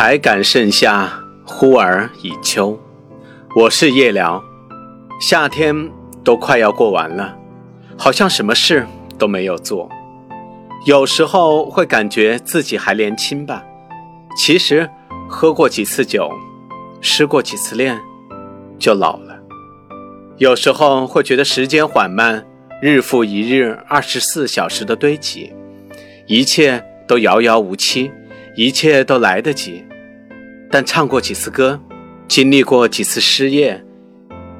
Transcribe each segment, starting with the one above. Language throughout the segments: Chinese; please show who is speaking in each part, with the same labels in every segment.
Speaker 1: 才感盛夏，忽而已秋。我是夜聊，夏天都快要过完了，好像什么事都没有做。有时候会感觉自己还年轻吧，其实喝过几次酒，失过几次恋，就老了。有时候会觉得时间缓慢，日复一日，二十四小时的堆积，一切都遥遥无期。一切都来得及，但唱过几次歌，经历过几次失业，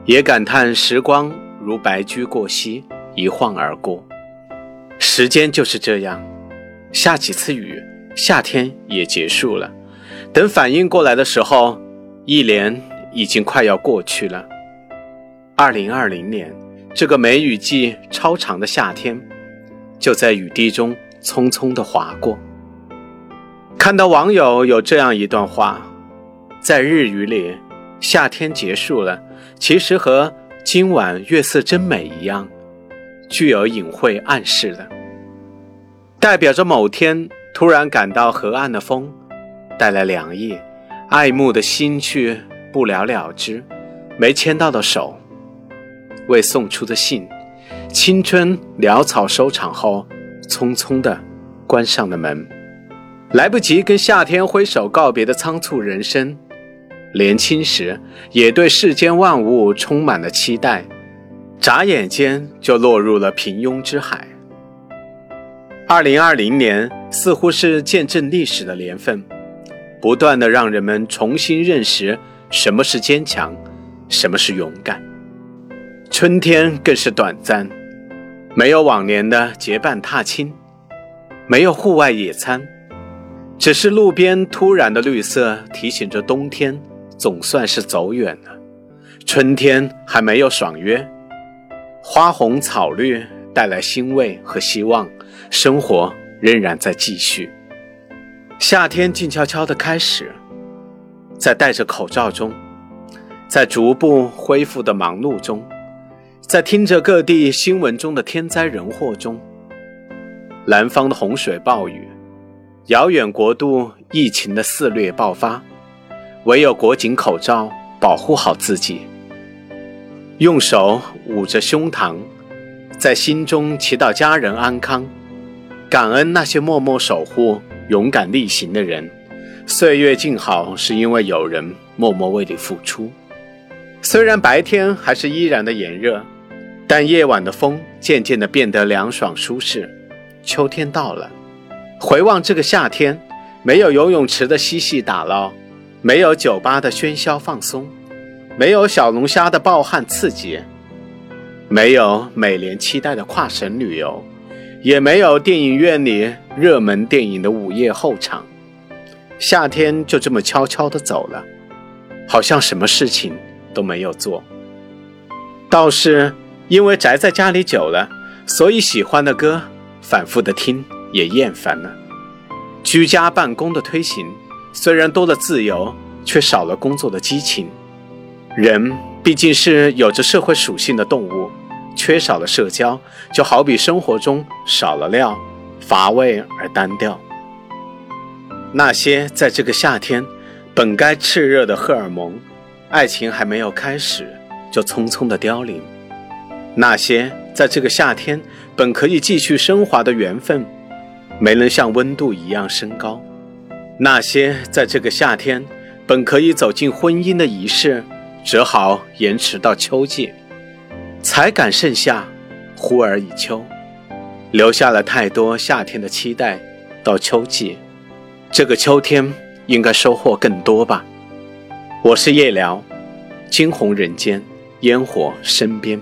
Speaker 1: 也感叹时光如白驹过隙，一晃而过。时间就是这样，下几次雨，夏天也结束了。等反应过来的时候，一年已经快要过去了。二零二零年，这个梅雨季超长的夏天，就在雨滴中匆匆地划过。看到网友有这样一段话，在日语里，夏天结束了，其实和今晚月色真美一样，具有隐晦暗示的，代表着某天突然感到河岸的风带来凉意，爱慕的心却不了了之，没牵到的手，未送出的信，青春潦草收场后，匆匆的关上了门。来不及跟夏天挥手告别的仓促人生，年轻时也对世间万物充满了期待，眨眼间就落入了平庸之海。二零二零年似乎是见证历史的年份，不断的让人们重新认识什么是坚强，什么是勇敢。春天更是短暂，没有往年的结伴踏青，没有户外野餐。只是路边突然的绿色提醒着冬天总算是走远了，春天还没有爽约，花红草绿带来欣慰和希望，生活仍然在继续。夏天静悄悄的开始，在戴着口罩中，在逐步恢复的忙碌中，在听着各地新闻中的天灾人祸中，南方的洪水暴雨。遥远国度疫情的肆虐爆发，唯有裹紧口罩，保护好自己。用手捂着胸膛，在心中祈祷家人安康，感恩那些默默守护、勇敢逆行的人。岁月静好，是因为有人默默为你付出。虽然白天还是依然的炎热，但夜晚的风渐渐的变得凉爽舒适。秋天到了。回望这个夏天，没有游泳池的嬉戏打捞，没有酒吧的喧嚣放松，没有小龙虾的暴汗刺激，没有每年期待的跨省旅游，也没有电影院里热门电影的午夜后场。夏天就这么悄悄地走了，好像什么事情都没有做。倒是因为宅在家里久了，所以喜欢的歌反复的听。也厌烦了，居家办公的推行，虽然多了自由，却少了工作的激情。人毕竟是有着社会属性的动物，缺少了社交，就好比生活中少了料，乏味而单调。那些在这个夏天本该炽热的荷尔蒙，爱情还没有开始就匆匆的凋零；那些在这个夏天本可以继续升华的缘分。没能像温度一样升高，那些在这个夏天本可以走进婚姻的仪式，只好延迟到秋季。才感盛夏，忽而已秋，留下了太多夏天的期待。到秋季，这个秋天应该收获更多吧。我是夜聊，惊鸿人间，烟火身边。